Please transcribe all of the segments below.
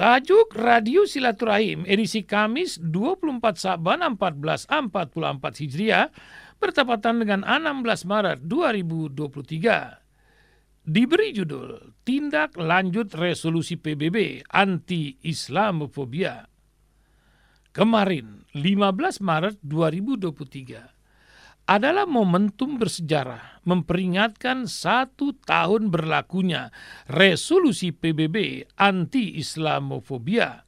Tajuk Radio Silaturahim edisi Kamis 24 Saban 1444 Hijriah bertepatan dengan 16 Maret 2023. Diberi judul Tindak Lanjut Resolusi PBB Anti Islamofobia. Kemarin 15 Maret 2023 adalah momentum bersejarah memperingatkan satu tahun berlakunya resolusi PBB anti-Islamofobia.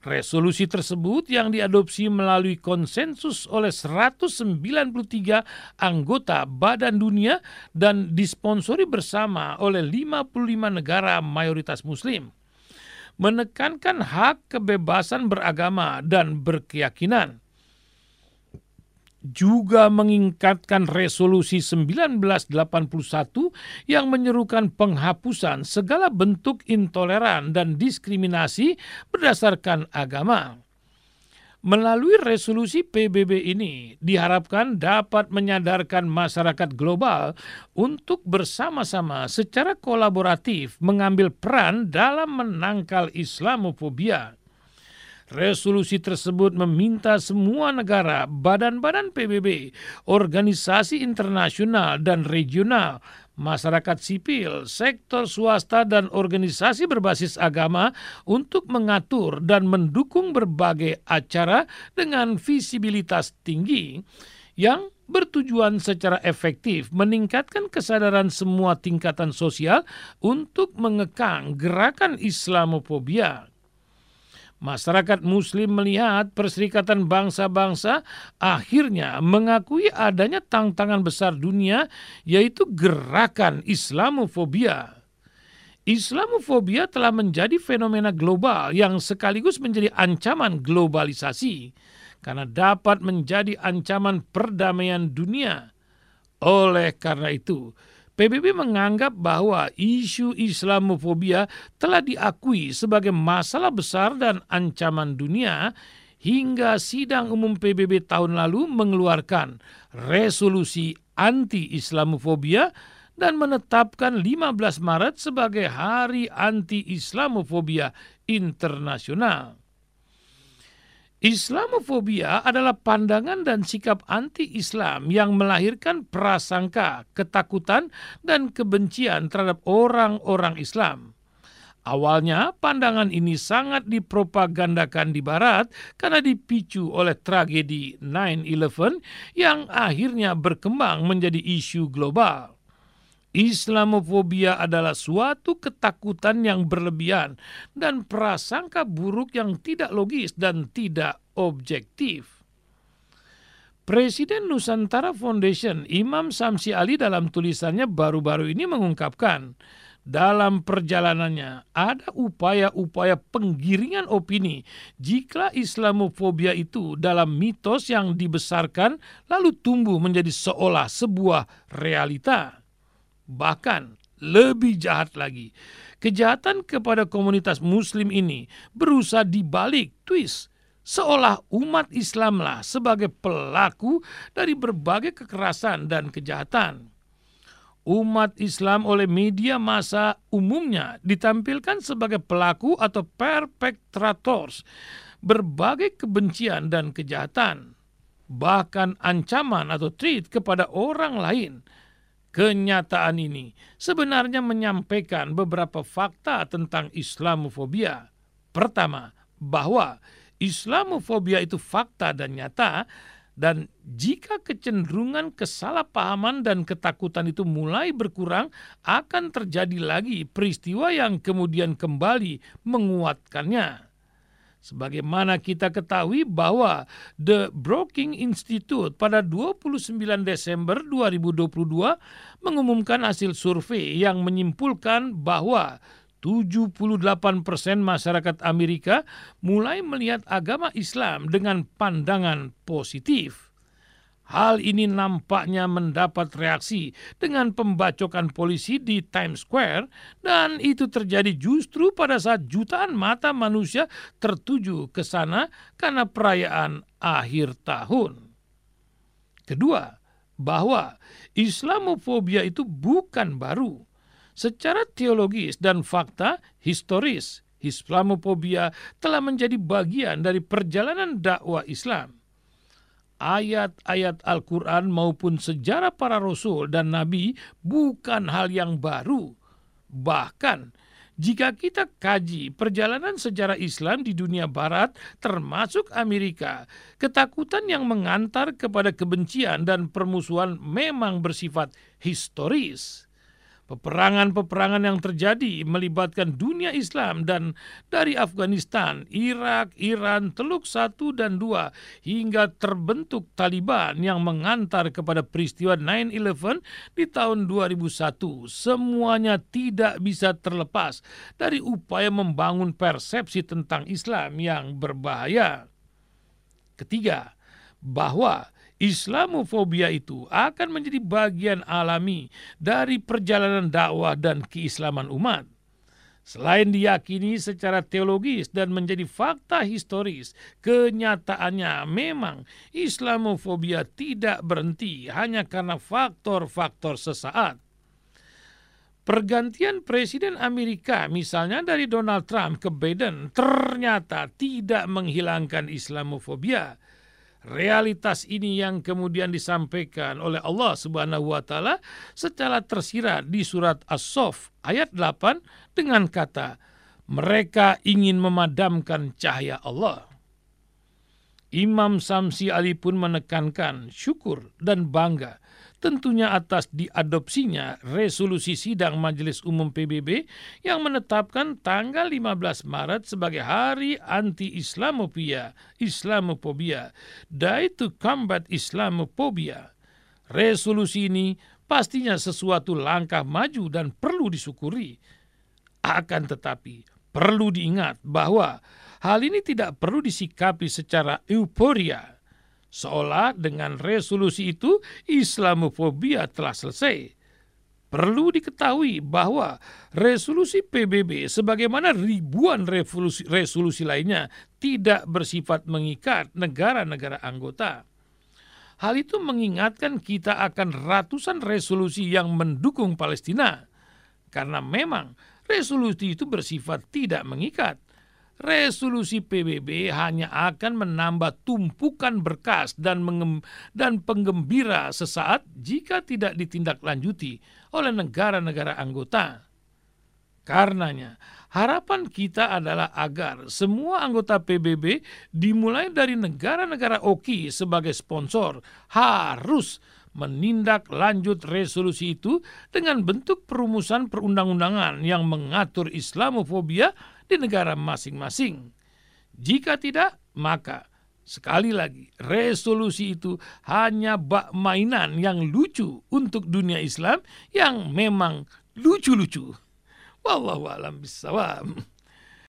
Resolusi tersebut yang diadopsi melalui konsensus oleh 193 anggota Badan Dunia dan disponsori bersama oleh 55 negara mayoritas muslim menekankan hak kebebasan beragama dan berkeyakinan juga mengingatkan resolusi 1981 yang menyerukan penghapusan segala bentuk intoleran dan diskriminasi berdasarkan agama. Melalui resolusi PBB ini diharapkan dapat menyadarkan masyarakat global untuk bersama-sama secara kolaboratif mengambil peran dalam menangkal Islamofobia Resolusi tersebut meminta semua negara, badan-badan PBB, organisasi internasional dan regional, masyarakat sipil, sektor swasta, dan organisasi berbasis agama untuk mengatur dan mendukung berbagai acara dengan visibilitas tinggi yang bertujuan secara efektif meningkatkan kesadaran semua tingkatan sosial untuk mengekang gerakan Islamofobia Masyarakat Muslim melihat Perserikatan Bangsa-Bangsa akhirnya mengakui adanya tantangan besar dunia, yaitu gerakan Islamofobia. Islamofobia telah menjadi fenomena global yang sekaligus menjadi ancaman globalisasi karena dapat menjadi ancaman perdamaian dunia. Oleh karena itu, PBB menganggap bahwa isu Islamofobia telah diakui sebagai masalah besar dan ancaman dunia hingga sidang umum PBB tahun lalu mengeluarkan resolusi anti-Islamofobia dan menetapkan 15 Maret sebagai Hari Anti-Islamofobia Internasional. Islamofobia adalah pandangan dan sikap anti-Islam yang melahirkan prasangka, ketakutan, dan kebencian terhadap orang-orang Islam. Awalnya, pandangan ini sangat dipropagandakan di Barat karena dipicu oleh tragedi 9-11 yang akhirnya berkembang menjadi isu global. Islamofobia adalah suatu ketakutan yang berlebihan dan prasangka buruk yang tidak logis dan tidak objektif. Presiden Nusantara Foundation Imam Samsi Ali dalam tulisannya baru-baru ini mengungkapkan, dalam perjalanannya ada upaya-upaya penggiringan opini jika Islamofobia itu dalam mitos yang dibesarkan lalu tumbuh menjadi seolah sebuah realita. Bahkan lebih jahat lagi, kejahatan kepada komunitas muslim ini berusaha dibalik twist seolah umat Islamlah sebagai pelaku dari berbagai kekerasan dan kejahatan. Umat Islam oleh media massa umumnya ditampilkan sebagai pelaku atau perpetrators berbagai kebencian dan kejahatan, bahkan ancaman atau treat kepada orang lain – Kenyataan ini sebenarnya menyampaikan beberapa fakta tentang Islamofobia. Pertama, bahwa Islamofobia itu fakta dan nyata dan jika kecenderungan kesalahpahaman dan ketakutan itu mulai berkurang akan terjadi lagi peristiwa yang kemudian kembali menguatkannya. Sebagaimana kita ketahui bahwa The Broking Institute pada 29 Desember 2022 mengumumkan hasil survei yang menyimpulkan bahwa 78 persen masyarakat Amerika mulai melihat agama Islam dengan pandangan positif. Hal ini nampaknya mendapat reaksi dengan pembacokan polisi di Times Square dan itu terjadi justru pada saat jutaan mata manusia tertuju ke sana karena perayaan akhir tahun. Kedua, bahwa Islamofobia itu bukan baru. Secara teologis dan fakta historis, Islamophobia telah menjadi bagian dari perjalanan dakwah Islam. Ayat-ayat Al-Quran maupun sejarah para rasul dan nabi bukan hal yang baru. Bahkan, jika kita kaji perjalanan sejarah Islam di dunia barat termasuk Amerika, ketakutan yang mengantar kepada kebencian dan permusuhan memang bersifat historis. Peperangan-peperangan yang terjadi melibatkan dunia Islam dan dari Afghanistan, Irak, Iran, Teluk Satu dan Dua hingga terbentuk Taliban yang mengantar kepada peristiwa 9-11 di tahun 2001. Semuanya tidak bisa terlepas dari upaya membangun persepsi tentang Islam yang berbahaya. Ketiga, bahwa Islamofobia itu akan menjadi bagian alami dari perjalanan dakwah dan keislaman umat. Selain diyakini secara teologis dan menjadi fakta historis, kenyataannya memang Islamofobia tidak berhenti hanya karena faktor-faktor sesaat. Pergantian Presiden Amerika misalnya dari Donald Trump ke Biden ternyata tidak menghilangkan Islamofobia realitas ini yang kemudian disampaikan oleh Allah Subhanahu wa taala secara tersirat di surat As-Saff ayat 8 dengan kata mereka ingin memadamkan cahaya Allah. Imam Samsi Ali pun menekankan syukur dan bangga tentunya atas diadopsinya resolusi sidang Majelis Umum PBB yang menetapkan tanggal 15 Maret sebagai Hari Anti-Islamophobia, Islamophobia, Day to Combat Islamophobia. Resolusi ini pastinya sesuatu langkah maju dan perlu disyukuri. Akan tetapi, perlu diingat bahwa hal ini tidak perlu disikapi secara euforia Seolah dengan resolusi itu Islamofobia telah selesai. Perlu diketahui bahwa resolusi PBB sebagaimana ribuan resolusi, resolusi lainnya tidak bersifat mengikat negara-negara anggota. Hal itu mengingatkan kita akan ratusan resolusi yang mendukung Palestina. Karena memang resolusi itu bersifat tidak mengikat resolusi PBB hanya akan menambah tumpukan berkas dan, dan penggembira sesaat jika tidak ditindaklanjuti oleh negara-negara anggota. Karenanya, harapan kita adalah agar semua anggota PBB dimulai dari negara-negara OKI sebagai sponsor harus menindak lanjut resolusi itu dengan bentuk perumusan perundang-undangan yang mengatur Islamofobia di negara masing-masing. Jika tidak, maka sekali lagi resolusi itu hanya bak mainan yang lucu untuk dunia Islam yang memang lucu-lucu. Wallahu a'lam bishawab.